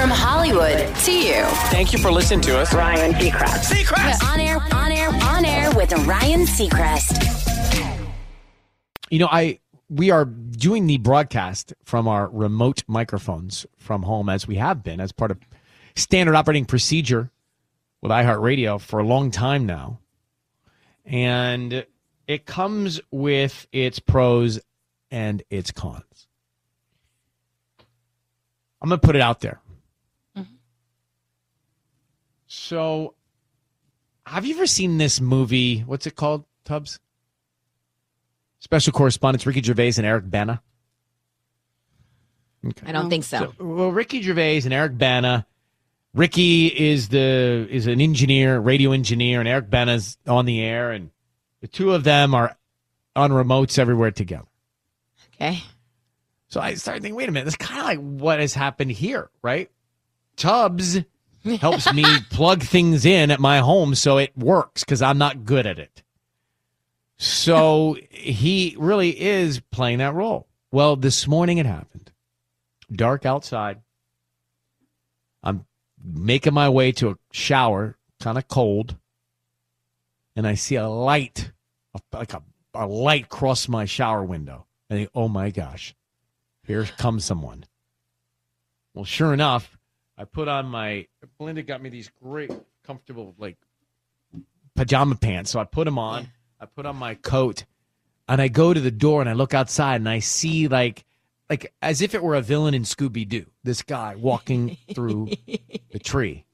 From Hollywood to you. Thank you for listening to us. Ryan Seacrest. Seacrest! On air, on air, on air with Ryan Seacrest. You know, I we are doing the broadcast from our remote microphones from home as we have been as part of standard operating procedure with iHeartRadio for a long time now. And it comes with its pros and its cons. I'm going to put it out there. So, have you ever seen this movie? What's it called, Tubbs? Special correspondents Ricky Gervais and Eric Bana. I don't think so. So, well, Ricky Gervais and Eric Bana. Ricky is the is an engineer, radio engineer, and Eric Bana's on the air, and the two of them are on remotes everywhere together. Okay. So I started thinking, wait a minute, that's kind of like what has happened here, right? Tubbs helps me plug things in at my home so it works because I'm not good at it. So he really is playing that role. Well, this morning it happened. Dark outside. I'm making my way to a shower, kind of cold, and I see a light, like a, a light cross my shower window. And I think, oh my gosh, here comes someone. Well, sure enough, I put on my. Belinda got me these great, comfortable, like pajama pants. So I put them on. I put on my coat, and I go to the door and I look outside and I see like, like as if it were a villain in Scooby Doo. This guy walking through the tree,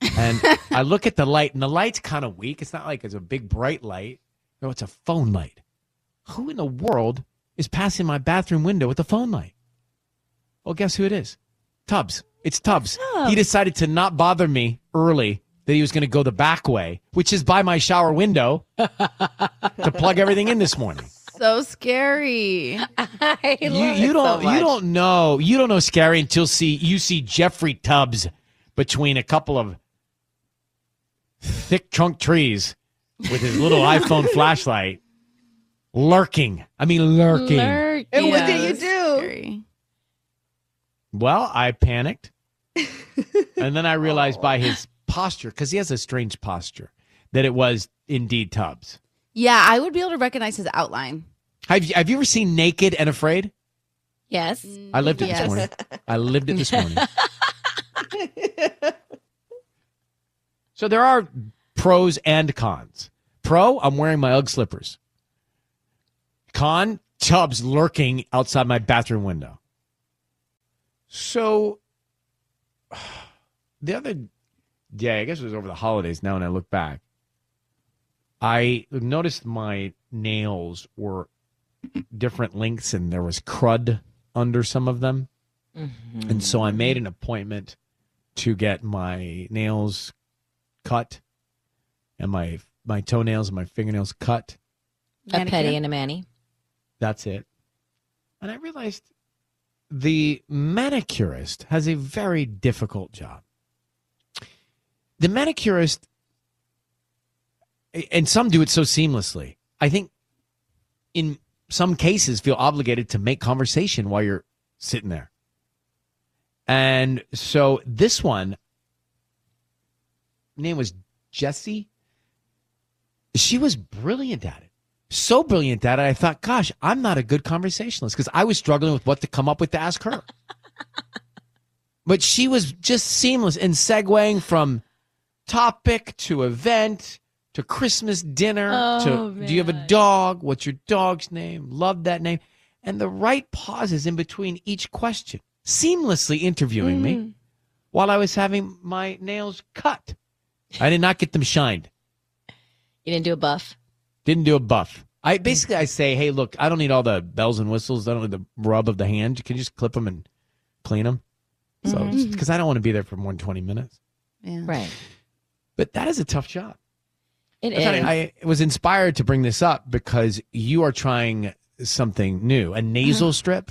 and I look at the light, and the light's kind of weak. It's not like it's a big bright light. No, it's a phone light. Who in the world is passing my bathroom window with a phone light? Well, guess who it is? Tubbs. It's Tubbs. He decided to not bother me early that he was going to go the back way, which is by my shower window, to plug everything in this morning. So scary. I You, love you it don't so you don't know you don't know scary until see you see Jeffrey Tubbs between a couple of thick trunk trees with his little iPhone flashlight lurking. I mean lurking. Lurk. And what did you do? scary. Well, I panicked. and then I realized by his posture, because he has a strange posture, that it was indeed Tubbs. Yeah, I would be able to recognize his outline. Have you, have you ever seen Naked and Afraid? Yes. I lived it Yes. this morning. I lived it this morning. so there are pros and cons. Pro, I'm wearing my Ugg slippers. Con, Tubbs lurking outside my bathroom window. So the other day, I guess it was over the holidays now when I look back, I noticed my nails were different lengths and there was crud under some of them. Mm-hmm. And so I made an appointment to get my nails cut and my my toenails and my fingernails cut. A Manicure. petty and a manny. That's it. And I realized the manicurist has a very difficult job. The manicurist, and some do it so seamlessly. I think in some cases feel obligated to make conversation while you're sitting there. And so this one, name was Jessie. She was brilliant at it so brilliant at it. I thought, gosh, I'm not a good conversationalist because I was struggling with what to come up with to ask her. but she was just seamless in segueing from topic to event to Christmas dinner Oh, to do you have a dog? What's your dog's name? Love that name. And the right pauses in between each question, seamlessly interviewing me mm. while I was having my nails cut. I did not get them shined. You didn't do a buff. Didn't do a buff. I basically I say, hey, look, I don't need all the bells and whistles. I don't need the rub of the hand. Can you just clip them and clean them? So mm-hmm. because I don't want to be there for more than twenty minutes. Yeah. Right. But that is a tough job. It I, is. I was inspired to bring this up because you are trying something new, a nasal uh-huh. strip.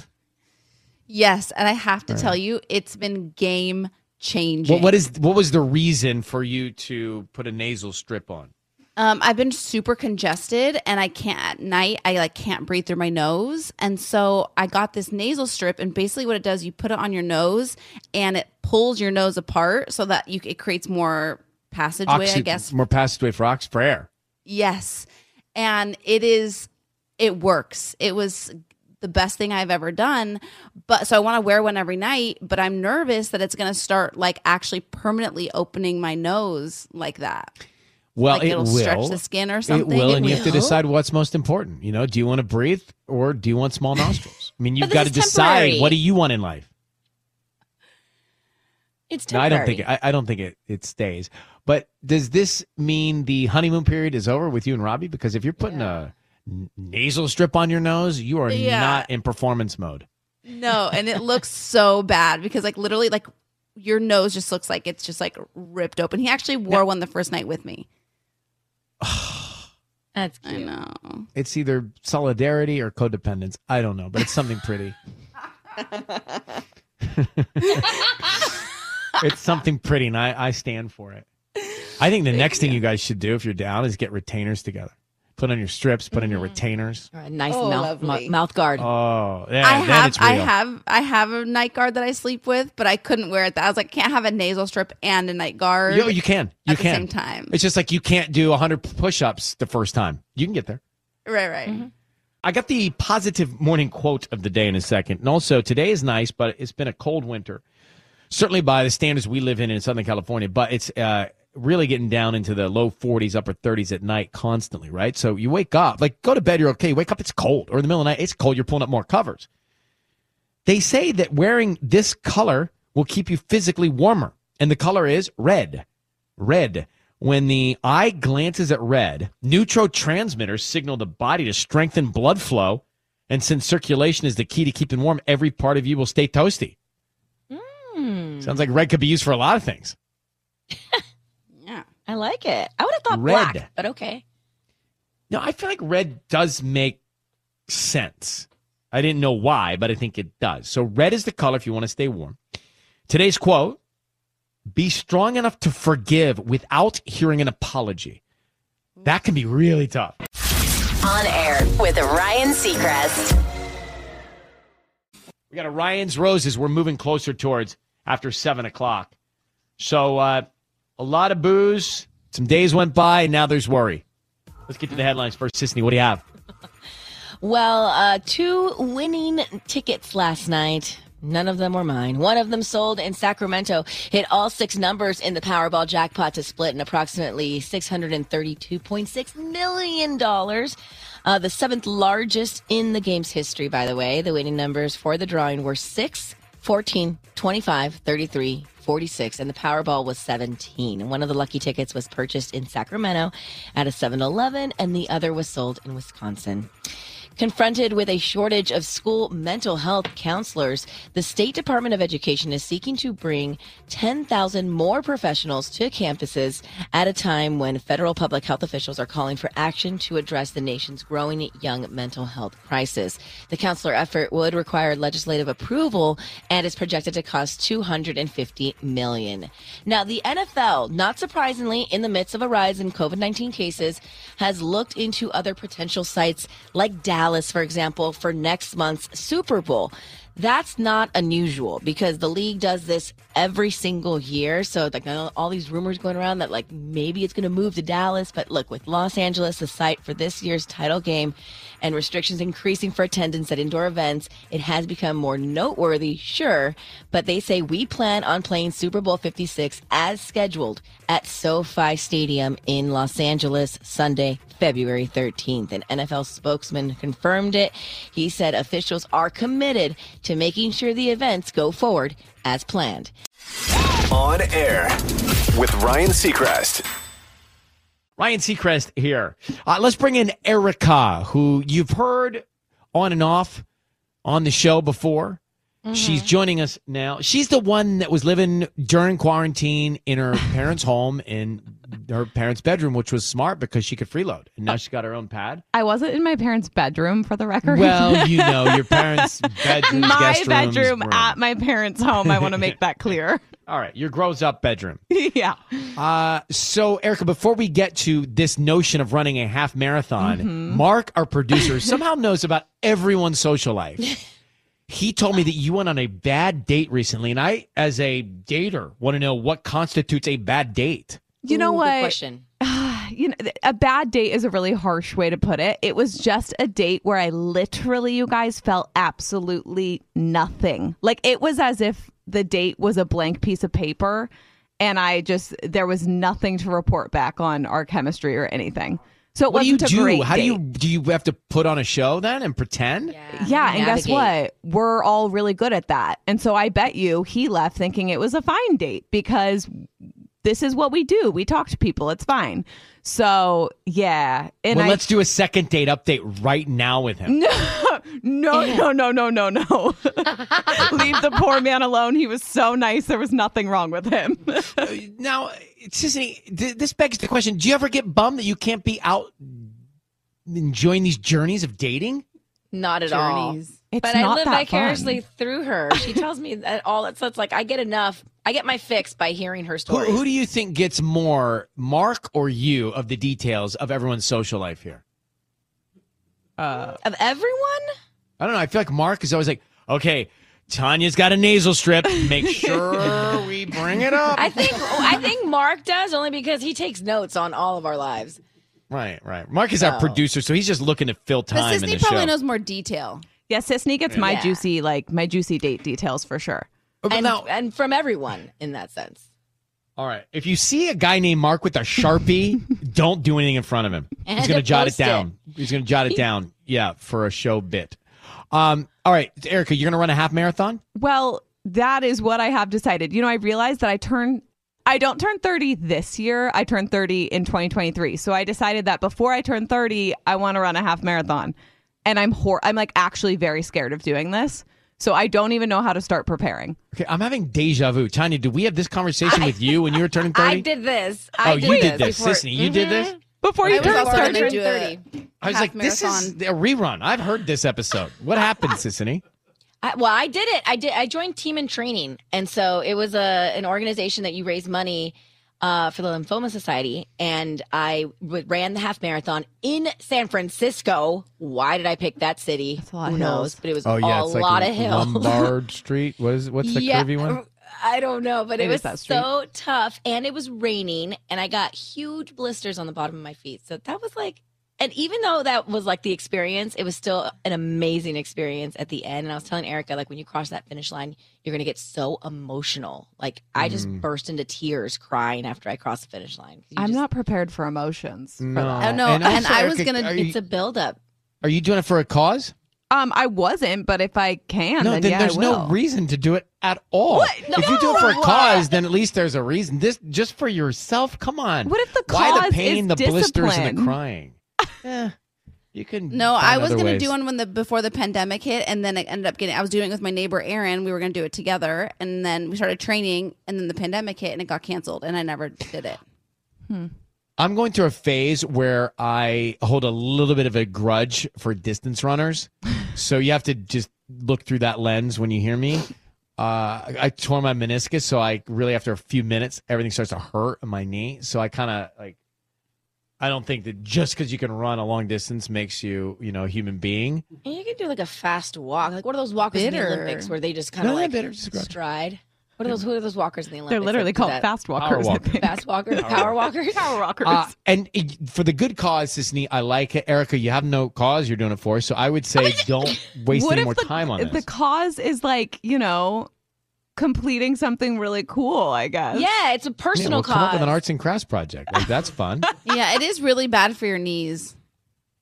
Yes, and I have to tell you, it's been game changing. What, what is what was the reason for you to put a nasal strip on? Um, I've been super congested, and I can't at night. I like can't breathe through my nose, and so I got this nasal strip. And basically, what it does, you put it on your nose, and it pulls pulls your nose apart so that you it creates more passageway, I guess. more passageway for ox for air. Yes. And it is it works. It was the best thing I've ever done. But so I want to wear one every night, but I'm nervous that it's going to start like actually permanently opening my nose like that. Well, like it it'll will. stretch the skin or It something. will, It and you have to decide what's most important. You know, do you want to breathe or do you want small nostrils? I mean, you've got to decide temporary. what do you want in life. It's No, I don't think I, I don't think it, it stays. But does this mean the honeymoon period is over with you and Robbie? Because if you're putting a nasal strip on your nose, you are Yeah. not in performance mode. No, and it looks so bad because like literally like your nose just looks like it's just like ripped open. He actually wore one the first night with me. That's cute. I know. It's either solidarity or codependence. I don't know, but it's something pretty. it's something pretty, and I, I stand for it. I think the next thing you guys should do, if you're down, is get retainers together. Put on your strips, put on your retainers. Or a nice Oh, mouth, lovely. mou- mouth guard. Oh, yeah, I then have it's real. I have I have a night guard that I sleep with, but I couldn't wear it. I was like, can't have a nasal strip and a night guard. Yo, you can. You at the can. same time. It's just like you can't do 100 push-ups the first time. You can get there. right, right. Mm-hmm. I got the positive morning quote of the day in a second. And also, today is nice, but it's been a cold winter. Certainly by the standards we live in in Southern California, but it's uh, really getting down into the low 40s, upper 30s at night constantly, right? So you wake up, like go to bed, you're okay. You wake up, it's cold. Or in the middle of the night, it's cold. You're pulling up more covers. They say that wearing this color will keep you physically warmer. And the color is red. Red. When the eye glances at red, neurotransmitters signal the body to strengthen blood flow. And since circulation is the key to keeping warm, every part of you will stay toasty. Hmm. Sounds like red could be used for a lot of things. Yeah. I like it. I would have thought Red. black, but okay. No, I feel like red does make sense. I didn't know why, but I think it does. So red is the color if you want to stay warm. Today's quote be strong enough to forgive without hearing an apology. That can be really tough. On air with Ryan Seacrest. We got a Ryan's Roses we're moving closer towards after seven o'clock. So uh, a lot of booze. Some days went by, and now there's worry. Let's get to the headlines first. Sisanie, what do you have? Well, uh, two winning tickets last night. None of them were mine. One of them sold in Sacramento, hit all six numbers in the Powerball jackpot to split in approximately $632.6 million. Uh, the seventh largest in the game's history, by the way. The winning numbers for the drawing were 6, 14, 25, 33, 46, and the Powerball was 17. One of the lucky tickets was purchased in Sacramento at a 7 Eleven, and the other was sold in Wisconsin. Confronted with a shortage of school mental health counselors, the State Department of Education is seeking to bring 10,000 more professionals to campuses at a time when federal public health officials are calling for action to address the nation's growing young mental health crisis. The counselor effort would require legislative approval and is projected to cost 250 million. Now, the NFL, not surprisingly, in the midst of a rise in COVID-19 cases, has looked into other potential sites like Dallas, for example, for next month's Super Bowl. That's not unusual because the league does this every single year. So like all these rumors going around that like maybe it's going to move to Dallas, but look with Los Angeles, the site for this year's title game, and restrictions increasing for attendance at indoor events, it has become more noteworthy, sure. But they say we plan on playing Super Bowl 56 as scheduled at SoFi Stadium in Los Angeles Sunday, February 13th. An NFL spokesman confirmed it. He said officials are committed to making sure the events go forward as planned. On air with Ryan Seacrest. Ryan Seacrest here. Uh, let's bring in Erica, who you've heard on and off on the show before. She's joining us now. She's the one that was living during quarantine in her parents' home in her parents' bedroom, which was smart because she could freeload. And now she's got her own pad. I wasn't in my parents' bedroom for the record. Well, you know, your parents' bedroom, my bedroom room. at my parents' home. I want to make that clear. All right, your grows up bedroom. yeah. Uh, so, Erica, before we get to this notion of running a half marathon, Mark, our producer, somehow knows about everyone's social life. he told me that you went on a bad date recently, and I, as a dater, want to know what constitutes a bad date. You know Ooh, good what? question. you know, a bad date is a really harsh way to put it. It was just a date where I literally, you guys, felt absolutely nothing. Like it was as if the date was a blank piece of paper and I just, there was nothing to report back on our chemistry or anything. So it What do you a do? great How do you do? You have to put on a show then and pretend? Yeah, and guess what? We're all really good at that. And so I bet you he left thinking it was a fine date because this is what we do. We talk to people. It's fine. So yeah, and well, I let's do a second date update right now with him. no, no, no, no, no, no. Leave the poor man alone. He was so nice. There was nothing wrong with him. Uh, now, Sisanie, th- this begs the question: Do you ever get bummed that you can't be out enjoying these journeys of dating? Not at all. Journeys. It's but I not live that vicariously fun. through her. She tells me that all. So it's like I get enough. I get my fix by hearing her Who, who do you think gets more, Mark or you, of the details of everyone's social life here? Uh, of everyone? I don't know. I feel like Mark is always like, okay, Tanya's got a nasal strip. Make sure we bring it up. I think I think Mark does only because he takes notes on all of our lives. Right, right. Mark is our producer, so he's just looking to fill But time in the Sisanie probably show. knows more detail. Yeah, Sisanie gets my Yeah. juicy, like my juicy date details for sure. But And, now- and from everyone in that sense. all right. If you see a guy named Mark with a sharpie, don't do anything in front of him. He's going to jot it post it. down. He's going to jot it down. Yeah, for a show bit. Um. All right, Erica, you're going to run a half marathon. Well, that is what I have decided. You know, I realized that I turn I don't turn 30 this year. I turn 30 in 2023. So I decided that before I turn 30, I want to run a half marathon. And I'm hor- I'm like actually very scared of doing this. So I don't even know how to start preparing. Okay, I'm having deja vu. Tanya, did we have this conversation with you when you were turning 30? I did this. Oh, I oh, did you did this. before- Sisanie, you did mm-hmm. this? Before you was turn also I turned 30. a I was half like, this is a rerun. I've heard this episode. What happened, Sisanie? I, well, I did it. I did. I joined Team in Training, and so it was a an organization that you raise money uh, for the Lymphoma Society, and I w- ran the half marathon in San Francisco. Why did I pick that city? a lot Who of knows? hills. But it was Oh yeah, a it's like lot of hills. Lombard Street. What is what's the Yeah, curvy one? I don't know, but it, It was is that street. so tough, and it was raining, and I got huge blisters on the bottom of my feet. So that was like, and even though that was like the experience, it was still an amazing experience at the end. And I was telling Erica, like when you cross that finish line, you're gonna get so emotional. Like I just Mm. burst into tears crying after I crossed the finish line. you I'm just- not prepared for emotions. for No. that. Oh, no, and also, I was Erica, gonna. You, it's a buildup. are you doing it for a cause? Um, I wasn't, but if I can, No, then, then yeah, there's I will. no reason to do it at all. if you do it for a cause, then at least there's a reason. This just for yourself. Come on. What if the cause Why the pain, is the blisters, and the crying? Eh, you can. No, I was going to ways. do one when the before the pandemic hit, and then it ended up getting. I was doing it with my neighbor Aaron. We were going to do it together, and then we started training, and then the pandemic hit, and it got canceled, and I never did it. Hmm. I'm going through a phase where I hold a little bit of a grudge for distance runners. so you have to just look through that lens when you hear me. Uh, I tore my meniscus, so I really after a few minutes everything starts to hurt in my knee. So I kind of like. I don't think that just because you can run a long distance makes you, you know, a human being. And you can do like a fast walk. Like what are those walkers in the Olympics where they just kind of No, like bitter, stride? What are those? Who are those walkers in the Olympics? They're literally that called that? fast walkers. I walker. think. Fast walkers, power walkers. Power walkers. Uh, and it- for the good cause, Sisanie, I like it. Erica, you have no cause you're doing it for, so I would say don't waste what any if more the, time on if this. the cause is like you know completing something really cool? I guess. Yeah, it's a Yeah, personal we'll cause. come up with an arts and crafts project. Like that's fun. Yeah, it is really bad for your knees.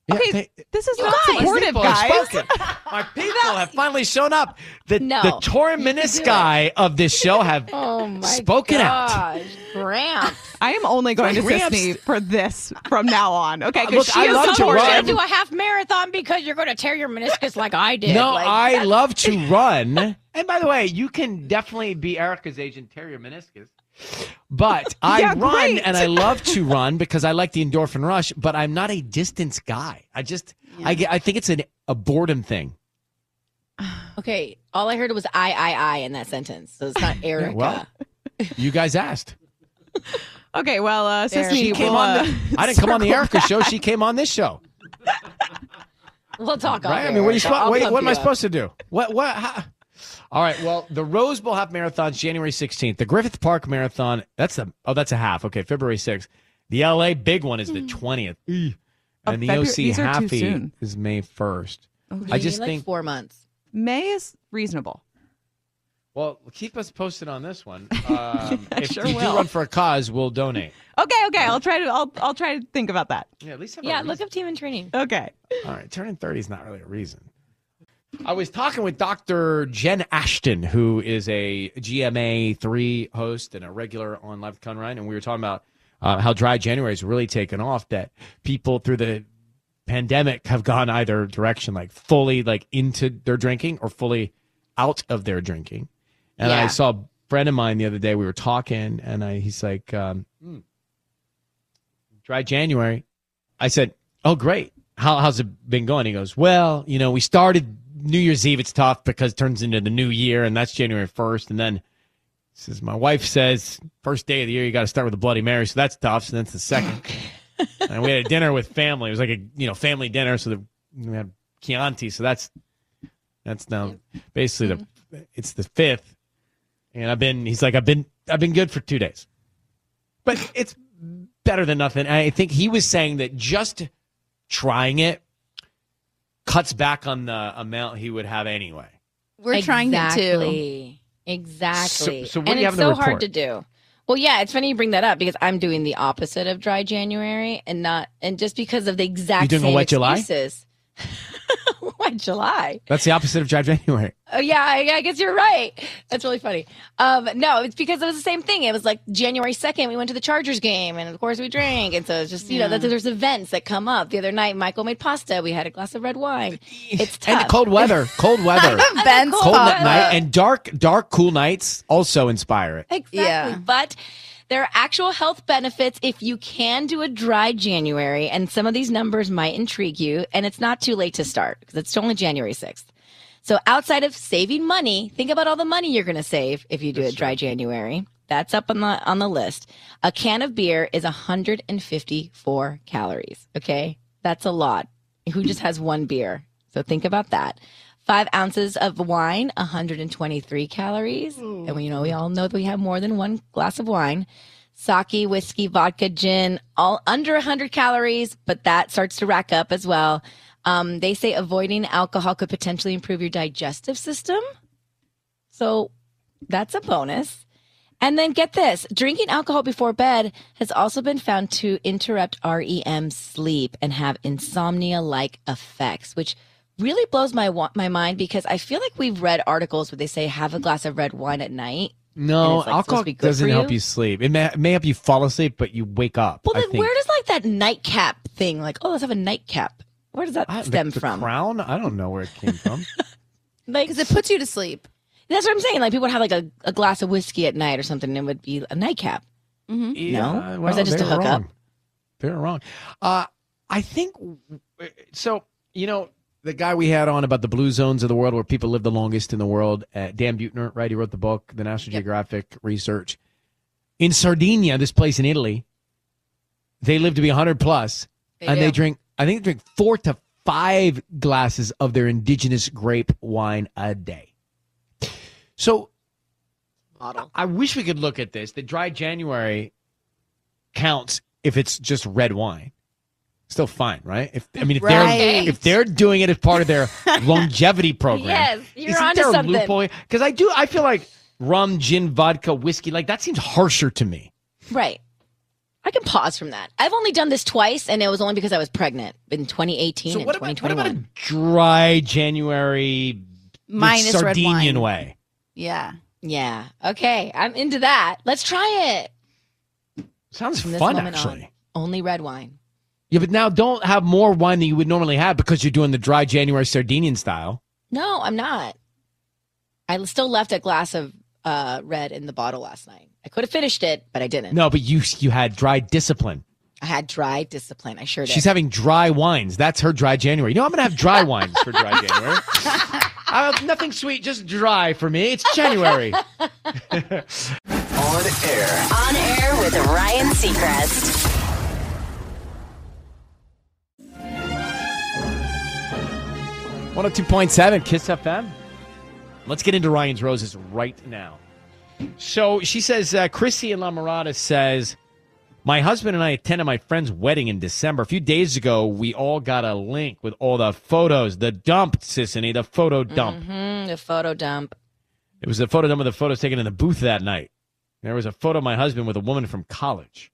Yeah, Okay, they- this is not guys- supportive, guys. spoken. My people have finally shown up. The, No. the torn menisci of this show have oh my spoken out. gosh, Gramps. I am only going to Gramps- Sisanie for this from now on. Okay, uh, because she I is love to supportive. run. do a half marathon because you're going to tear your meniscus like I did. No, Like, I that's- love to run. And by the way, you can definitely be Erica's agent, tear your meniscus. But I Yeah, run great. and I love to run because I like the endorphin rush, but I'm not a distance guy. I just, I, get- I think it's an, a boredom thing. Okay, all I heard was I, I, I in that sentence, so it's not Erica. well. You guys asked. Okay, well, uh, There. Sisanie She came will, on uh, the, I didn't come on the circle Erica back. show. She came on this show. We'll talk. off Right? I mean, what, are you So suppo- what, what am you I up. supposed to do? What? What? How? All right. Well, the Rose Bowl half marathon's January 16th. The Griffith Park marathon, that's a oh, that's a half. Okay, February 6th. The LA big one is the 20th. Eeh. And the February- OC these are too halfie is May 1st. You I just need, like think four months. May is reasonable. well, keep us posted on this one. Um, if sure you will. do run for a cause, we'll donate. Okay, okay. I'll try to. I'll. I'll try to think about that. Yeah, at least have Yeah, reason. look up Team in Training. Okay. All right, turning 30 is not really a reason. I was talking with Dr. Jen Ashton, who is a GMA3 host and a regular on Live with Con Ryan, and we were talking about uh, how dry January has really taken off, that people through the pandemic have gone either direction, like fully like into their drinking or fully out of their drinking. And I saw a friend of mine the other day, we were talking, and I, he's like, um, "Hmm, dry January. I said, "Oh, great. How, how's it been going?" He goes, "Well, you know, we started New Year's Eve. It's tough because it turns into the new year, and that's January first. And then says, my wife says, first day of the year, you got to start with a Bloody Mary, so that's tough. So that's the second. and we had a dinner with family. It was like a you know family dinner, so the, we had Chianti. So that's that's now basically the mm-hmm. it's the fifth. And I've been. He's like, I've been I've been good for two days, but it's better than nothing. And I think he was saying that just trying it cuts back on the amount he would have anyway. We're trying it too. exactly. Exactly. So- so what and do you it's have in so hard to do. Well, yeah, it's funny you bring that up because I'm doing the opposite of dry January and not and just because of the exact You doing a same wet July? excuses. July. That's the opposite of dry January. Oh yeah, I, I guess you're right. That's really funny. Um, no, it's because it was the same thing. It was like January second, we went to the Chargers game, and of course we drank, and so it's just you know that there's events that come up. The other night, Michael made pasta. We had a glass of red wine. It's tough. And cold weather, cold weather, Ben's cold cold night, and dark, dark, cool nights also inspire it. Exactly. Yeah. But there are actual health benefits if you can do a dry January, and some of these numbers might intrigue you. And it's not too late to start because it's only January 6th. So outside of saving money, think about all the money you're going to save if you do a dry January. That's up on the on the list. A can of beer is 154 calories. Okay, that's a lot. Who just has one beer? So think about that. Five ounces of wine, 123 calories. And we know we all know that we have more than one glass of wine. Sake, whiskey, vodka, gin, all under 100 calories, but that starts to rack up as well. Um, they say avoiding alcohol could potentially improve your digestive system. So that's a bonus. And then get this drinking alcohol before bed has also been found to interrupt REM sleep and have insomnia like effects, which really blows my, my mind because I feel like we've read articles where they say have a glass of red wine at night. No, like, alcohol supposed to be good doesn't for help you? you sleep. It may, may help you fall asleep, but you wake up. Well, I then think. where does like that nightcap thing, like, oh, let's have a nightcap? Where does that I- stem the from? Crown? I don't know where it came from. Like, because it puts you to sleep. that's what I'm saying. Like, people would have like a, a glass of whiskey at night or something, and it would be a nightcap. Yeah, Or is that just a hookup? They're wrong. Uh, I think so. You know, the guy we had on about the blue zones of the world where people live the longest in the world, uh, Dan Buettner, right? He wrote the book, the National Geographic research. In Sardinia, this place in Italy, they live to be 100 plus, They and do. they drink, I think they drink four to five glasses of their indigenous grape wine a day. So Model. I wish we could look at this. The dry January counts if it's just red wine. Still fine, right? If I mean, if Right. they're if they're doing it as part of their longevity program, Yes, you're isn't onto there a something. loophole? Because I do, I feel like rum, gin, vodka, whiskey, like that seems harsher to me. Right. I can pause from that. I've only done this twice, and it was only because I was pregnant in 2018 So and what about, what 2021. about a dry January Minus red Sardinian wine. way? Yeah. yeah. Okay. I'm into that. Let's try it. Sounds From this fun, moment actually. on. Only red wine. Yeah, but now don't have more wine than you would normally have because you're doing the dry January Sardinian style. No, I'm not. I still left a glass of uh, red in the bottle last night. I could have finished it, but I didn't. No, but you you had dry discipline. I had dry discipline. I sure did. She's having dry wines. That's her dry January. You know, I'm going to have dry wines for dry January. I have nothing sweet, just dry for me. It's January. On air. On air with Ryan Seacrest. 102.7 Kiss FM. Let's get into Ryan's Roses right now. So she says, uh, Chrissy in La Mirada says, My husband and I attended my friend's wedding in December. A few days ago, we all got a link with all the photos, the dump, Sisanie, the photo dump. Mm, the photo dump. It was a photo dump of the photos taken in the booth that night. There was a photo of my husband with a woman from college.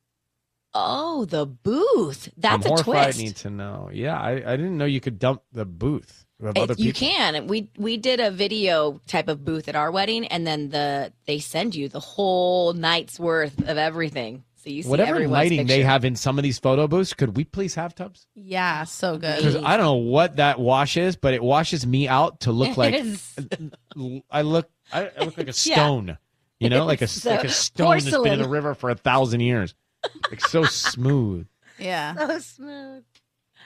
Oh, the booth. That's I'm a horrified, twist. need to know. Yeah, I, I didn't know you could dump the booth It- other you can. We we did a video type of booth at our wedding, and then the they send you the whole night's worth of everything. So you see Whatever everyone's lighting they have in some of these photo booths, could we please have tubs? Yeah, so good. Because I don't know what that wash is, but it washes me out to look like I look I, I look like a Yeah. stone. You know, like a so- like a stone that's been in the river for a thousand years. Like so smooth. Yeah. so smooth.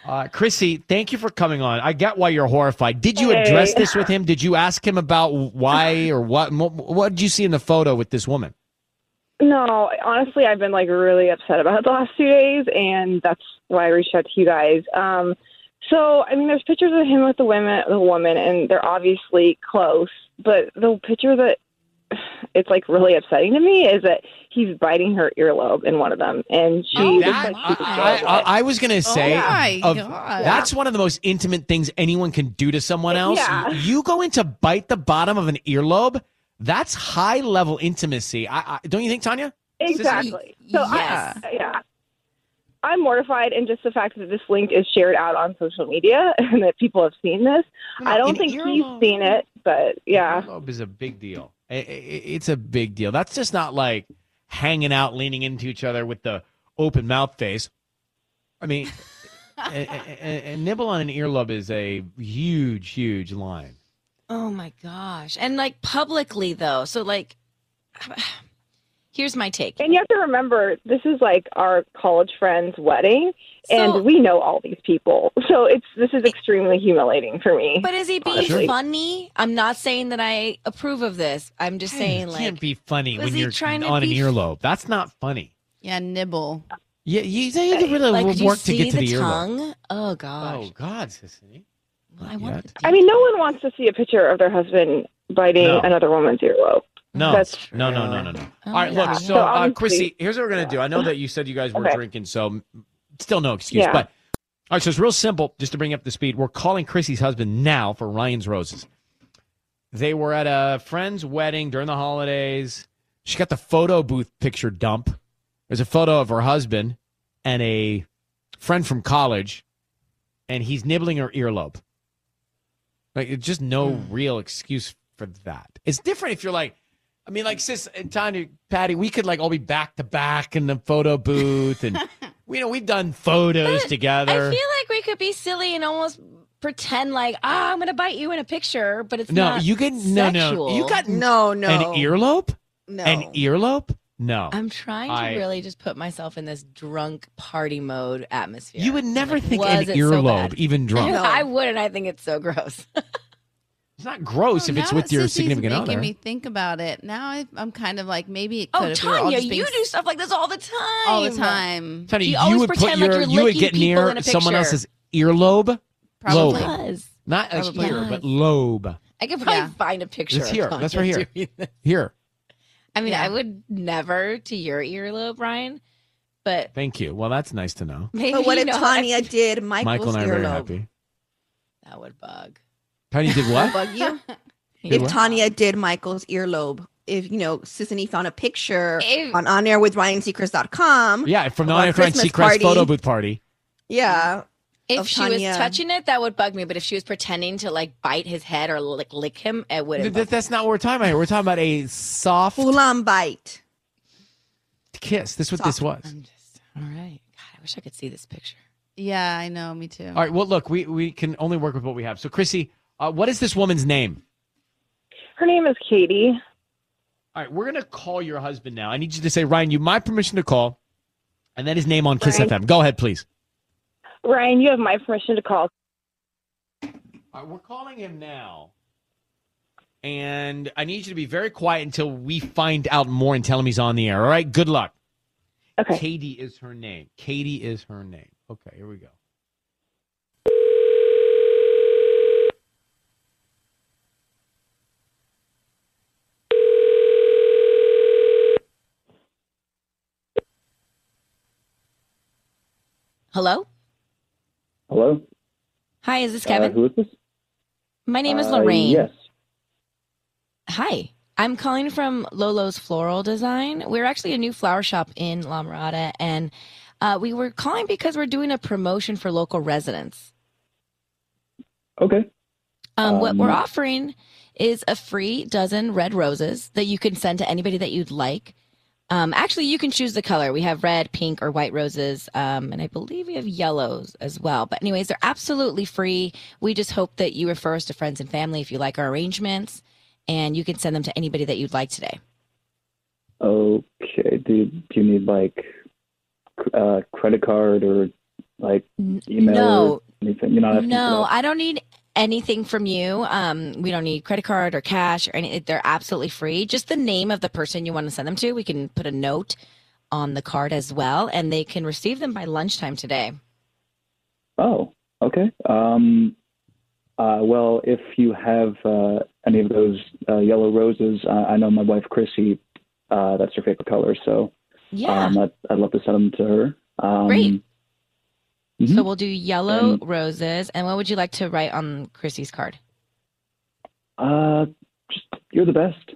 Uh, Chrissy, thank you for coming on. I get why you're horrified. Did you address Hey. this with him? Did you ask him about why or what? What, what did you see in the photo with this woman? No, honestly, I've been like really upset about the last two days, and that's why I reached out to you guys. Um, so, I mean, there's pictures of him with the women, the woman, and they're obviously close. But the picture that it's like really upsetting to me is that he's biting her earlobe in one of them, and she Oh, That- like I, I, I, I was gonna say, Oh of- that's one of the most intimate things anyone can do to someone else. Yeah. You go in to bite the bottom of an earlobe. That's high level intimacy. I, I, don't you think, Tanya? Exactly. So Yes. I, yeah. I'm mortified, and just the fact that this link is shared out on social media and that people have seen this. I don't An think he's seen it, but yeah. Earlobe is a big deal. It's a big deal. That's just not like hanging out, leaning into each other with the open mouth face. I mean, a- a- a nibble on an earlobe is a huge, huge line. Oh my gosh. And like publicly though. So like here's my take. And you have to remember, this is like our college friend's wedding, So- and we know all these people. So it's this is extremely humiliating for me. But is he being Honestly. funny? I'm not saying that I approve of this. I'm just saying it like can't be funny when you're trying to on an be- earlobe. That's not funny. Yeah, nibble. Yeah, you, you can really like could you work to see get to the, the, earlobe. tongue? Oh gosh. Oh God, Sisanie. Well, I want I mean, no one wants to see a picture of their husband biting No. another woman's earlobe. No, That's no, no, no, no, no. Oh, All right, yeah. look. So, So uh, Chrissy, here's what we're gonna do. I know that you said you guys were Okay. drinking, so still no excuse. Yeah. But all right, so it's real simple. Just to bring up the speed, we're calling Chrissy's husband now for Ryan's roses. They were at a friend's wedding during the holidays. She got the photo booth picture dump. There's a photo of her husband and a friend from college, and he's nibbling her earlobe. Like, it's just no real excuse for that. It's different if you're like, I mean, like sis and Tanya, Patty, we could like all be back to back in the photo booth, and we know we've done photos I together. I feel like we could be silly and almost pretend like, ah, I'm gonna bite you in a picture, but it's no, not you can no, no, you got No, no. an earlobe, No. an earlobe. No, I'm trying to I- really just put myself in this drunk party mode atmosphere. you would never Like, think was an it so earlobe, even drunk. No. I wouldn't. I think it's so gross. It's not gross if Oh, it's now with that your Sissy's significant making other. me think about it. Now I, I'm kind of like maybe it oh, could oh, have. we were Tanya, just you do stuff like this all the time. all the time. Tanya, You you, would put pretend like your you're you would get near someone else's earlobe, Probably. lobe, not a Probably. ear, but lobe. I could probably Yeah. find a picture. It's here. Tanya That's right here. Here, I mean, Yeah. I would never to your earlobe, Ryan, but thank you. Well, that's nice to know. maybe But what if Tanya I- did Michael's Michael and I are very earlobe? happy. that would bug. Tanya did what? Bug you? Did if what? Tanya did Michael's earlobe, if you know, Sisanie found a picture If- on on air with RyanSeacrest.com. Yeah, from the Our On Air Friends Christmas Seacrest photo booth party. Yeah. If she Tanya. was touching it, that would bug me. But if she was pretending to like bite his head or lick, lick him, it Th- wouldn't. th- bug that's not what we're talking about here. We're talking about a soft Full on bite. kiss. This is what this was. I'm just all right. God, I wish I could see this picture. Yeah, I know. Me too. All right. Well, look, we, we can only work with what we have. So, Chrissy, uh, what is this woman's name? Her name is Katie. All right, we're gonna call your husband now. I need you to say, Ryan, you my permission to call, and then his name on Kiss Ryan. FM. Go ahead, please. Ryan, you have my permission to call. All right, we're calling him now, and I need you to be very quiet until we find out more and tell him he's on the air. All right. Good luck. Okay. Katie is her name. Katie is her name. Okay, here we go. Hello? Hello? Hi, is this Uh, Kevin? who is this? My name is Uh, Lorraine. Yes. Hi. I'm calling from Lolo's Floral Design. We're actually a new flower shop in La Mirada, and uh, we were calling because we're doing a promotion for local residents. Okay. Um, what we're Um, offering is a free dozen red roses that you can send to anybody that you'd like. Um, actually, you can choose the color. We have red, pink, or white roses, um, and I believe we have yellows as well. But, anyways, they're absolutely free. We just hope that you refer us to friends and family if you like our arrangements, and you can send them to anybody that you'd like today. Okay. Do, do you need like cr- uh, credit card or like email no. or anything? You're not asking No. I don't need anything from you. Um, we don't need credit card or cash or any. They're absolutely free. Just the name of the person you want to send them to. We can put a note on the card as well, and they can receive them by lunchtime today. Oh, okay. Um, uh, well, if you have uh, any of those uh, yellow roses, uh, I know my wife Chrissy. Uh, that's her favorite color, so Yeah. um, I'd, I'd love to send them to her. Um, Great. Mhm. So we'll do yellow And- roses. And what would you like to write on Chrissy's card? Uh, just, you're the best.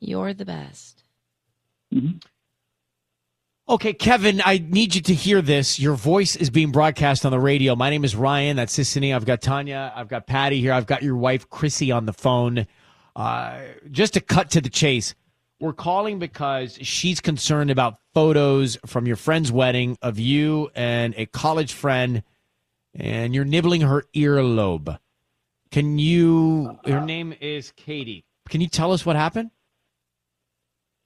You're the best. Okay, Kevin, I need you to hear this. Your voice is being broadcast on the radio. My name is Ryan. That's Sisanie. I've got Tanya. I've got Patty here. I've got your wife, Chrissy, on the phone. Uh, just to cut to the chase, we're calling because she's concerned about photos from your friend's wedding of you and a college friend, and you're nibbling her earlobe. Can you? Her name is Katie. Can you tell us what happened?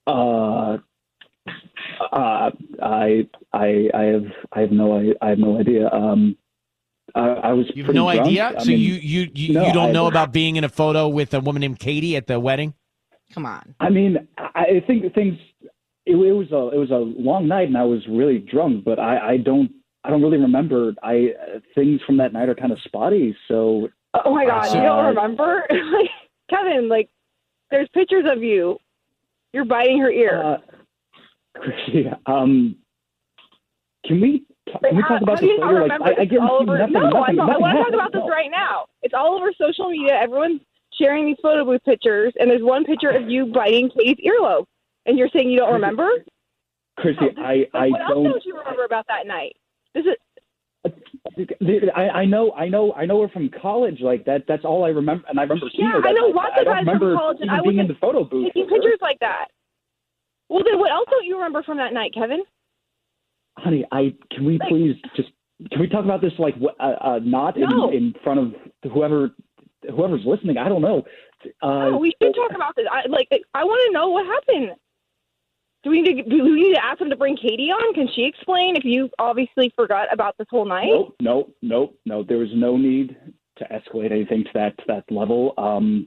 Uh, uh, I, I, I have, I have no, I, I have no idea. Um, I, I was. You have no drunk. idea. I so mean, you you you, no, you don't I- know about being in a photo with a woman named Katie at the wedding. Come on. I mean, I I think things. It, it was a, it was a long night, and I was really drunk. But I, I don't, I don't really remember. I uh, things from that night are kind of spotty. So. Oh my God, you don't remember? like, Kevin, like, there's pictures of you. You're biting her ear. Uh, Chrissy, um, can we can we Like, how- talk about how this later? Like. I, I It's guarantee all over. nothing. no, nothing, I'm I want to talk happened. about this right now. It's all over social media. Everyone's sharing these photo booth pictures, and there's one picture of you biting Katie's earlobe, and you're saying you don't remember? Chrissy, I, I Like, what else don't. don't you remember about that night? This is I, I know, I know, I know her from college. Like that. That's all I remember, and I remember seeing yeah, her. That I know lots of don't guys from college, and I being in the photo booth. taking pictures like that. Well, then what else don't you remember from that night, Kevin? Honey, I can we please just can we talk about this like uh, uh, not No. in, in front of whoever whoever's listening? I don't know. Uh, no, we should talk about this. I like. I want to know what happened. Do we need to do we need to ask them to bring Katie on? Can she explain if you obviously forgot about this whole night? Nope, nope, nope, no. There was no need to escalate anything to that to that level. Um,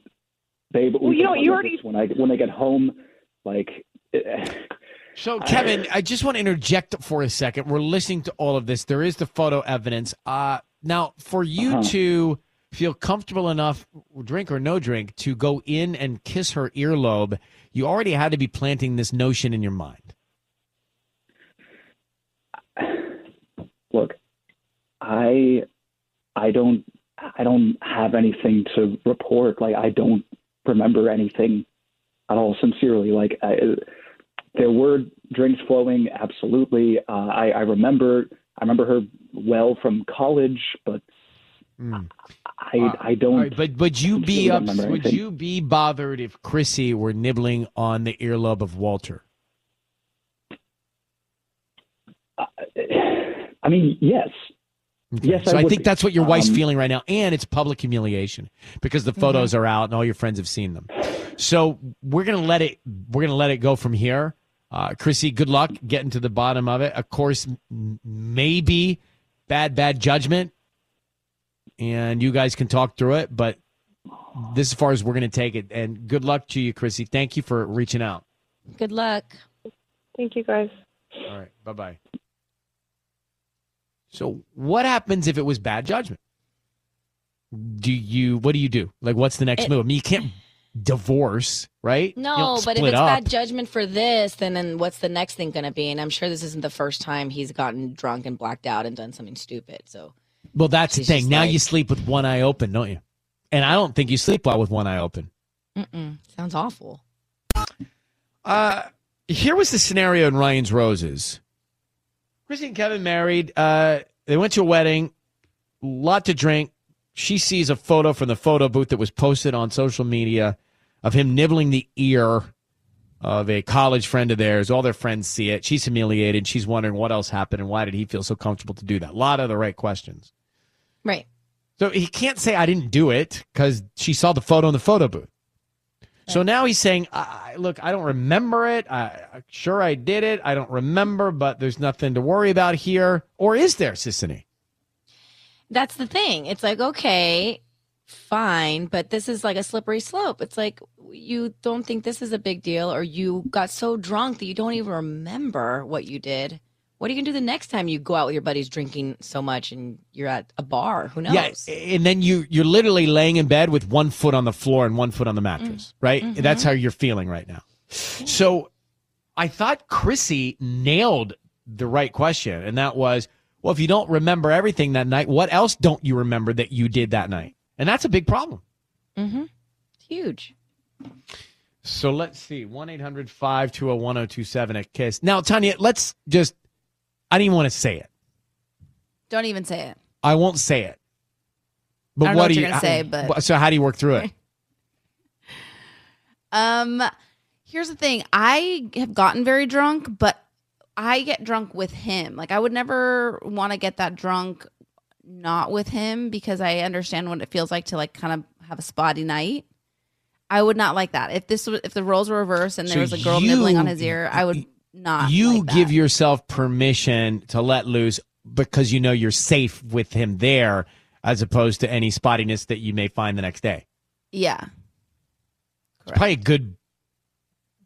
babe, we Well, you know, you already- when I when I get home. Like, So, Kevin, I just want to interject for a second. We're listening to all of this. There is the photo evidence. Uh, now, for you Uh-huh. to feel comfortable enough, drink or no drink, to go in and kiss her earlobe, you already had to be planting this notion in your mind. look, I I don't I don't have anything to report. Like, I don't remember anything at all. Sincerely, like I, there were drinks flowing. Absolutely, uh, I, I remember. I remember her well from college, but I I don't. All right, but would you be up, would anything. you be bothered if Chrissy were nibbling on the earlobe of Walter? I mean, yes. Yes, so I, would think be. that's what your wife's Um, feeling right now, and it's public humiliation because the photos are out and all your friends have seen them. So we're gonna let it. We're gonna let it go from here. Uh, Chrissy, good luck getting to the bottom of it. Of course, m- maybe bad, bad judgment, and you guys can talk through it. But this is as far as we're gonna take it. And good luck to you, Chrissy. Thank you for reaching out. Good luck. Thank you, guys. All right, bye bye. So, what happens if it was bad judgment? Do you? What do you do? Like, what's the next It- move? I mean, you can't divorce, right? No, but if it's up. bad judgment for this, then then what's the next thing going to be? And I'm sure this isn't the first time he's gotten drunk and blacked out and done something stupid. So Well, that's the thing. Now like- you sleep with one eye open, don't you? And I don't think you sleep well with one eye open. mm-mm, sounds awful. Uh, here was the scenario in Ryan's Roses. Chrissy and Kevin married. Uh, they went to a wedding, lot to drink. She sees a photo from the photo booth that was posted on social media of him nibbling the ear of a college friend of theirs. All their friends see it. She's humiliated. She's wondering what else happened and why did he feel so comfortable to do that. A lot of the right questions. Right. So he can't say I didn't do it because she saw the photo in the photo booth. So now he's saying, I, I- "Look, I don't remember it. I, I'm sure I did it. I don't remember, but there's nothing to worry about here." Or is there, Sisanie? That's the thing. It's like, okay, fine, but this is like a slippery slope. It's like you don't think this is a big deal, or you got so drunk that you don't even remember what you did. What are you gonna do the next time you go out with your buddies drinking so much and you're at a bar? Who knows? Yeah, and then you you're literally laying in bed with one foot on the floor and one foot on the mattress, right? That's how you're feeling right now. So I thought Chrissy nailed the right question, and that was, well, if you don't remember everything that night, what else don't you remember that you did that night? And that's a big problem. Mm-hmm. It's huge. So let's see. 1 800 520 1027 at KISS. Now, Tanya, let's just, I don't even want to say it. Don't even say it. I won't say it. But I don't know what what do you're you gonna say, but- So, how do you work through it? Um, here's the thing. I have gotten very drunk, but I get drunk with him. Like I would never want to get that drunk not with him because I understand what it feels like to like kind of have a spotty night. I would not like that. If this was if the roles were reversed and there So was a girl you- nibbling on his ear, I would not. you like that. give yourself permission to let loose because you know you're safe with him there as opposed to any spottiness that you may find the next day. yeah, It's probably a good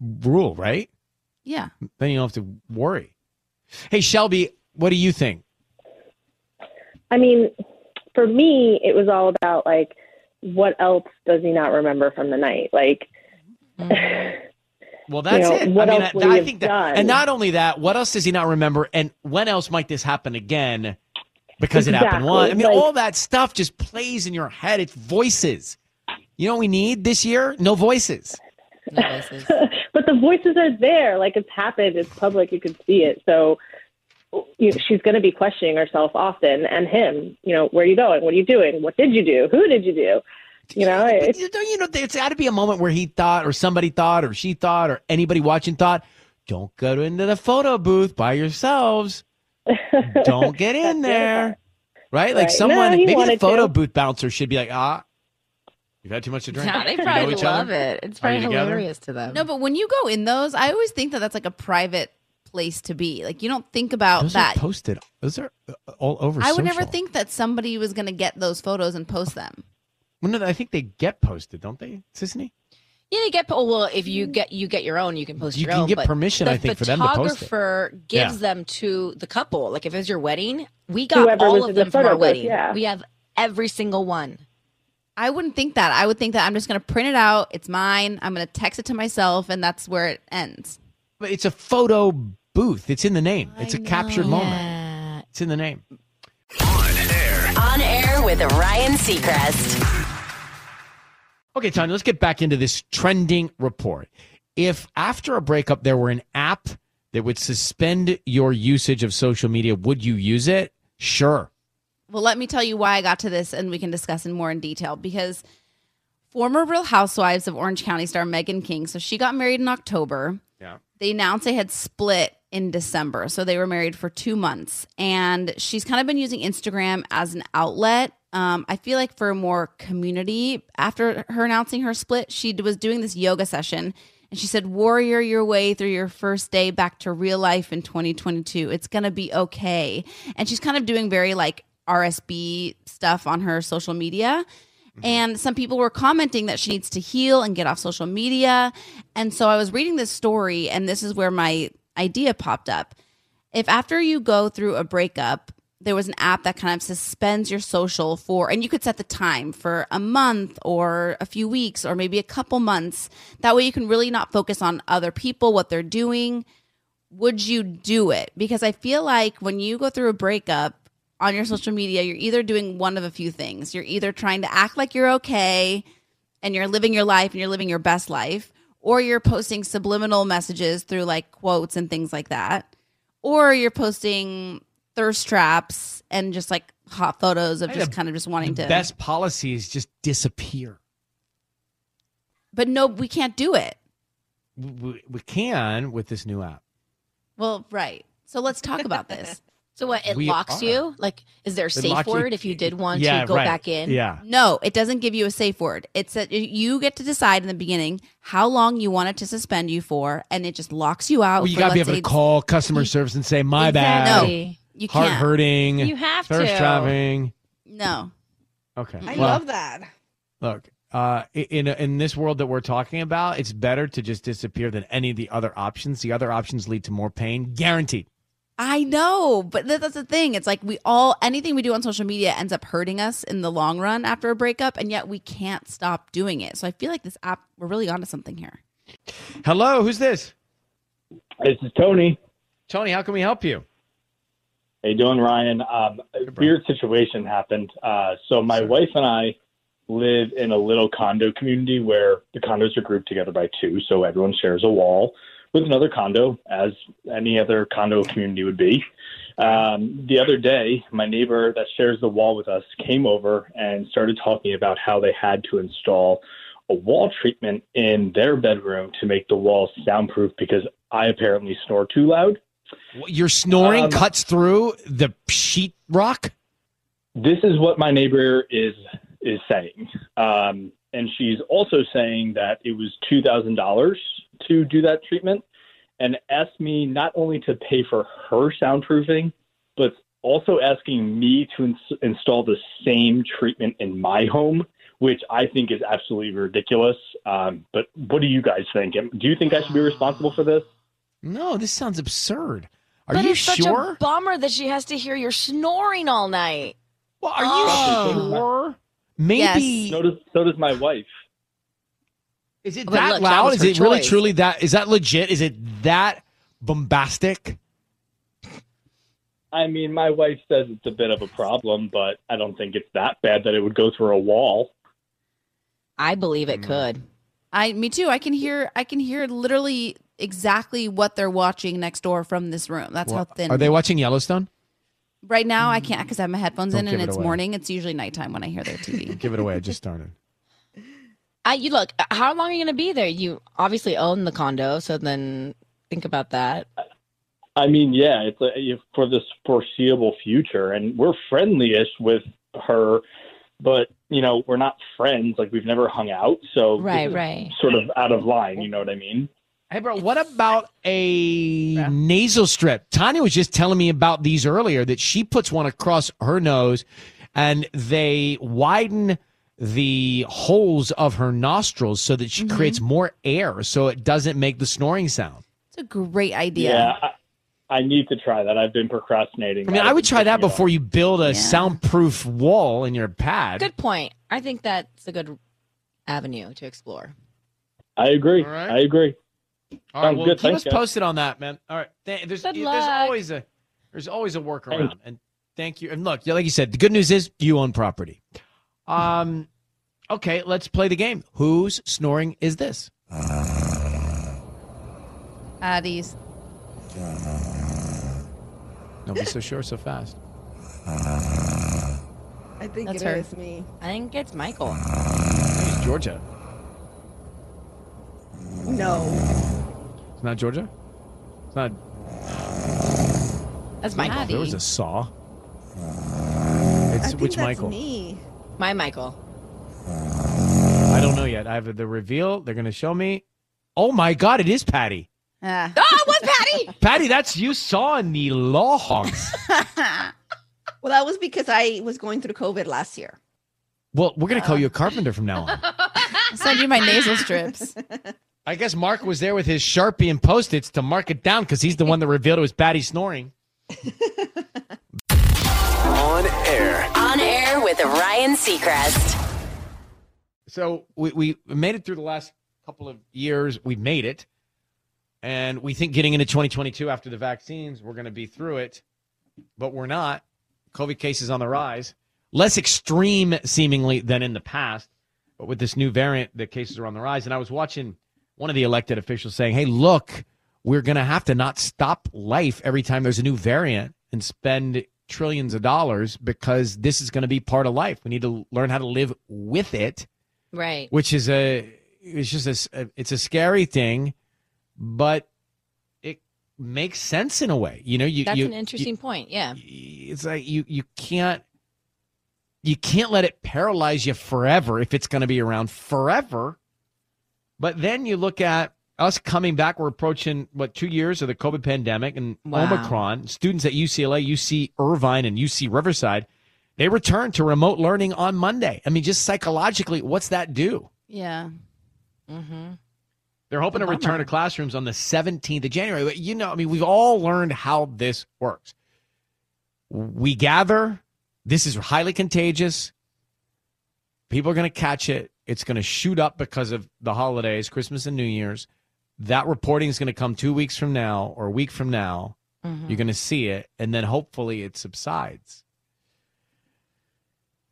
rule, right? yeah. Then you don't have to worry. Hey, Shelby, what do you think? I mean, for me, it was all about like, what else does he not remember from the night? Like, mm-hmm. Well, that's know, it. what I mean, else I, would I have think that, done? and not only that, what else does he not remember? And when else might this happen again? Because it happened once. I mean, Like- all that stuff just plays in your head. It's voices. You know what we need this year? No voices. No voices. but the voices are there. Like it's happened. It's public. You can see it. So you know, she's going to be questioning herself often, and him. You know, where are you going? What are you doing? What did you do? Who did you do? You know, But you- don't you know? It's got to be a moment where he thought, or somebody thought, or she thought, or anybody watching thought, "Don't go into the photo booth by yourselves. Don't get in there." Right? Like Right. someone, No, maybe the photo to. booth bouncer should be like, "Ah, you've had too much to drink." Yeah, they You know probably love other? it. It's Are you probably together? hilarious to them. No, but when you go in those, I always think that that's like a private place to be. Like you don't think about Those that. are posted. Those are uh, all over. I would never think that somebody was going to get those photos and post them. Well, no, I think they get posted, don't they, Sisanie? Yeah, they get. Oh, well, if you get you get your own, you can post You your can own. get but permission, I think, for them to post it. photographer gives Yeah. them to the couple. Like if it's your wedding, we got Whoever all in of the them from photo our wedding. yeah. We have every single one. I wouldn't think that. I would think that I'm just going to print it out. It's mine. I'm going to text it to myself, and that's where it ends. But it's a photo booth. It's in the name. It's a I captured know. moment. Yeah. It's in the name. On air. With Ryan Seacrest. Okay, Tanya, let's get back into this trending report. If after a breakup there were an app that would suspend your usage of social media, would you use it? Sure. Well, let me tell you why I got to this, and we can discuss in more in detail. Because former Real Housewives of Orange County star Meghan King, so she got married in October. Yeah. They announced they had split in December, so they were married for two months, and she's kind of been using Instagram as an outlet. Um, I feel like for more community. After her announcing her split, she was doing this yoga session. And she said, Warrior your way through your first day back to real life in 2022. It's going to be okay. And she's kind of doing very like RSB stuff on her social media. And some people were commenting that she needs to heal and get off social media. And so I was reading this story, and this is where my idea popped up. If after you go through a breakup, there was an app that kind of suspends your social for, and you could set the time for a month or a few weeks or maybe a couple months. That way you can really not focus on other people, what they're doing. Would you do it? Because I feel like when you go through a breakup on your social media, you're either doing one of a few things. You're either trying to act like you're okay and you're living your life and you're living your best life, or you're posting subliminal messages through like quotes and things like that, or you're posting thirst traps and just like hot photos of just kind of just wanting the to. best policy is just disappear. But no, we can't do it. We, we can with this new app. Well, right. So let's talk about this. So what? It We locks are. you? Like, is there a It safe lock you- word if you did want yeah, to go right. back in? Yeah. No, it doesn't give you a safe word. It's that you get to decide in the beginning how long you want it to suspend you for, and it just locks you out. Well, you for, got to be let's able to call customer service and say, my bad. Exactly. You Heart can't. hurting. You have thirst to. trapping. No. Okay. I well, love that. Look, uh, in in this world that we're talking about, it's better to just disappear than any of the other options. The other options lead to more pain, guaranteed. I know, but th- that's the thing. It's like we all anything we do on social media ends up hurting us in the long run after a breakup, and yet we can't stop doing it. So I feel like this app we're really onto something here. Hello, who's this? This is Tony. Tony, how can we help you? Hey, doing, Ryan? Um, a weird situation happened. Uh, so my wife and I live in a little condo community where the condos are grouped together by two, so everyone shares a wall with another condo, as any other condo community would be. Um, the other day, my neighbor that shares the wall with us came over and started talking about how they had to install a wall treatment in their bedroom to make the walls soundproof because I apparently snore too loud. Your snoring Um, cuts through the sheet rock. this is what my neighbor is is saying um, and she's also saying that it was $2000 to do that treatment and asked me not only to pay for her soundproofing but also asking me to ins- install the same treatment in my home which i think is absolutely ridiculous um, but what do you guys think do you think i should be responsible for this No, this sounds absurd. Are but you it's such sure? a bummer that she has to hear your snoring all night. well, are you Oh. sure? Maybe Yes. so does so does my wife is it that look, loud? was Is her it really truly that? Is that legit? Is it that bombastic? I mean, my wife says it's a bit of a problem, but I don't think it's that bad that it would go through a wall. I believe Mm. it could. I me too. I can hear I can hear literally exactly what they're watching next door from this room. That's Well, how thin. Are they watching Yellowstone? Right now? I can't mm. because I have my headphones Don't in and it it's away. morning. It's usually nighttime when I hear their TV. Give it away. I just started. I you look. Uh, how long are you going to be there? You obviously own the condo, so then think about that. I mean, yeah, it's a, if- for this foreseeable future, and we're friendly-ish with her, but you know, we're not friends. Like we've never hung out, so Right, right. sort of out of line. You know what I mean? Hey, bro, what about a nasal strip? Tanya was just telling me about these earlier that she puts one across her nose and they widen the holes of her nostrils so that she Mm-hmm. creates more air so it doesn't make the snoring sound. It's a great idea. Yeah, I, I need to try that. I've been procrastinating. I mean. I would try that putting it off. before you build a Yeah. soundproof wall in your pad. Good point. I think that's a good avenue to explore. I agree. All right. I agree. All right, well, good. keep Thanks, us guys. posted on that, man. All right, Th- there's Good there's always a there's always a workaround, and thank you. And look, like you said, the good news is you own property. Um, okay, let's play the game. Whose snoring is this? Addie's. Don't be so sure so fast. I think That's it her. is me. I think it's Michael. It's Georgia. No. It's not Georgia. It's not. That's Michael. Maddie. There was a saw. I It's think which that's Michael? me. My Michael. I don't know yet. I have the reveal. They're going to show me. Oh my God! It is Patty. Ah. Oh, it was Patty. Patty, that's you saw in the Law Hogs. Well, that was because I was going through COVID last year. well, we're going to call you a carpenter from now on. I'll send you my nasal strips. I guess Mark was there with his Sharpie and Post-its to mark it down because he's the one that revealed it was Patty snoring. On air. On air with Ryan Seacrest. So we, we made it through the last couple of years. We made it. And we think getting into 2022 after the vaccines, we're going to be through it. But we're not. COVID cases on the rise. Less extreme, seemingly, than in the past. But with this new variant, the cases are on the rise. And I was watching one of the elected officials saying, hey, look, we're going to have to not stop life every time there's a new variant and spend trillions of dollars because this is going to be part of life. We need to learn how to live with it Right. which is a it's just a it's a scary thing, but it makes sense in a way. You know, you That's you- an interesting point. Yeah. it's like you you can't you can't let it paralyze you forever if it's going to be around forever. But then you look at us coming back. We're approaching what two years of the COVID pandemic and Wow. Omicron. Students at UCLA, UC Irvine, and UC Riverside, they return to remote learning on Monday. I mean, just psychologically, what's that do? Yeah. Mm-hmm. They're hoping to return to classrooms on the 17th of January. But you know, I mean, we've all learned how this works. We gather, this is highly contagious. People are going to catch it. It's going to shoot up because of the holidays, Christmas and New Year's. That reporting is going to come two weeks from now or a week from now. Mm-hmm. You're going to see it, and then hopefully it subsides.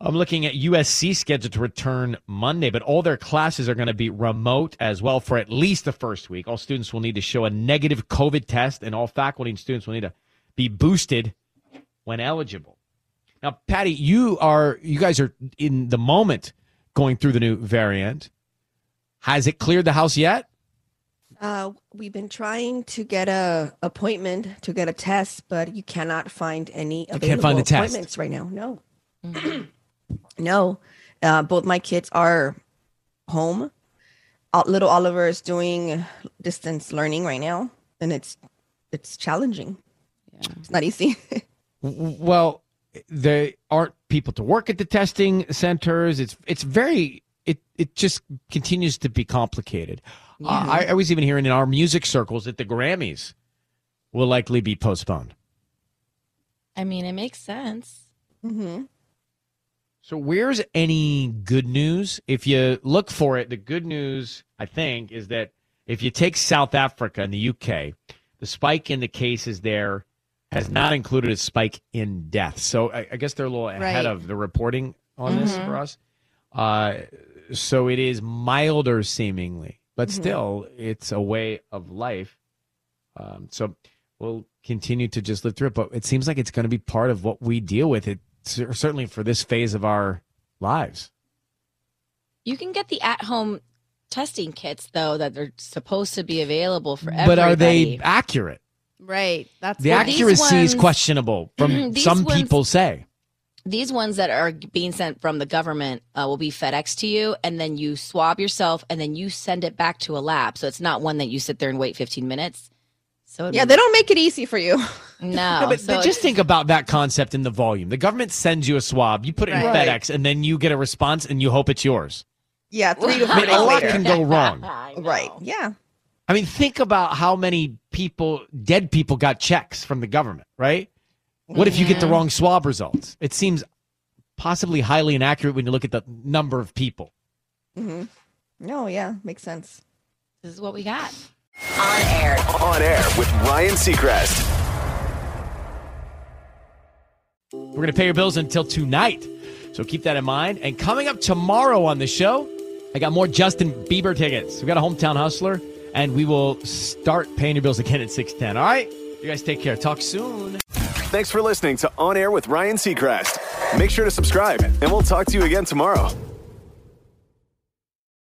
I'm looking at USC scheduled to return Monday, but all their classes are going to be remote as well for at least the first week. All students will need to show a negative COVID test, and all faculty and students will need to be boosted when eligible. Now, Patty, you are you guys are in the moment going through the new variant. Has it cleared the house yet? Uh, we've been trying to get a appointment to get a test, but you cannot find any available can't find the test. appointments right now. No, no. Uh, both my kids are home. Uh, little Oliver is doing distance learning right now, and it's it's challenging. It's not easy. Well, there aren't people to work at the testing centers. It's it's very it it just continues to be complicated. Uh, I, I was even hearing in our music circles that the Grammys will likely be postponed. I mean, it makes sense. hmm So where's any good news? If you look for it, the good news I think is that if you take South Africa and the UK, the spike in the cases there has not included a spike in deaths. So I, I guess they're a little ahead Right. of the reporting on this for us. Uh, so it is milder seemingly, but still it's a way of life. Um, so we'll continue to just live through it, but it seems like it's going to be part of what we deal with. It certainly for this phase of our lives. You can get the at-home testing kits though that they're supposed to be available for everybody. But are they accurate? Right. That's The what- these accuracy is questionable. From some ones- people say. These ones that are being sent from the government uh, will be FedEx to you, and then you swab yourself, and then you send it back to a lab. So it's not one that you sit there and wait 15 minutes. So Yeah, they don't make it easy for you. no. No, but so just think about that concept in the volume. The government sends you a swab, you put it in FedEx, and then you get a response, and you hope it's yours. Yeah, three to I mean, a lot can go wrong. Right. Yeah. I mean, think about how many people, dead people, got checks from the government, right? What if you get the wrong swab results? It seems possibly highly inaccurate when you look at the number of people. Mm-hmm. No, yeah, makes sense. This is what we got. On air. On air with Ryan Seacrest. We're going to pay your bills until tonight. So keep that in mind. And coming up tomorrow on the show, I got more Justin Bieber tickets. We got a hometown hustler, and we will start paying your bills again at 610. All right? You guys take care. Talk soon. Thanks for listening to On Air with Ryan Seacrest. Make sure to subscribe, and we'll talk to you again tomorrow.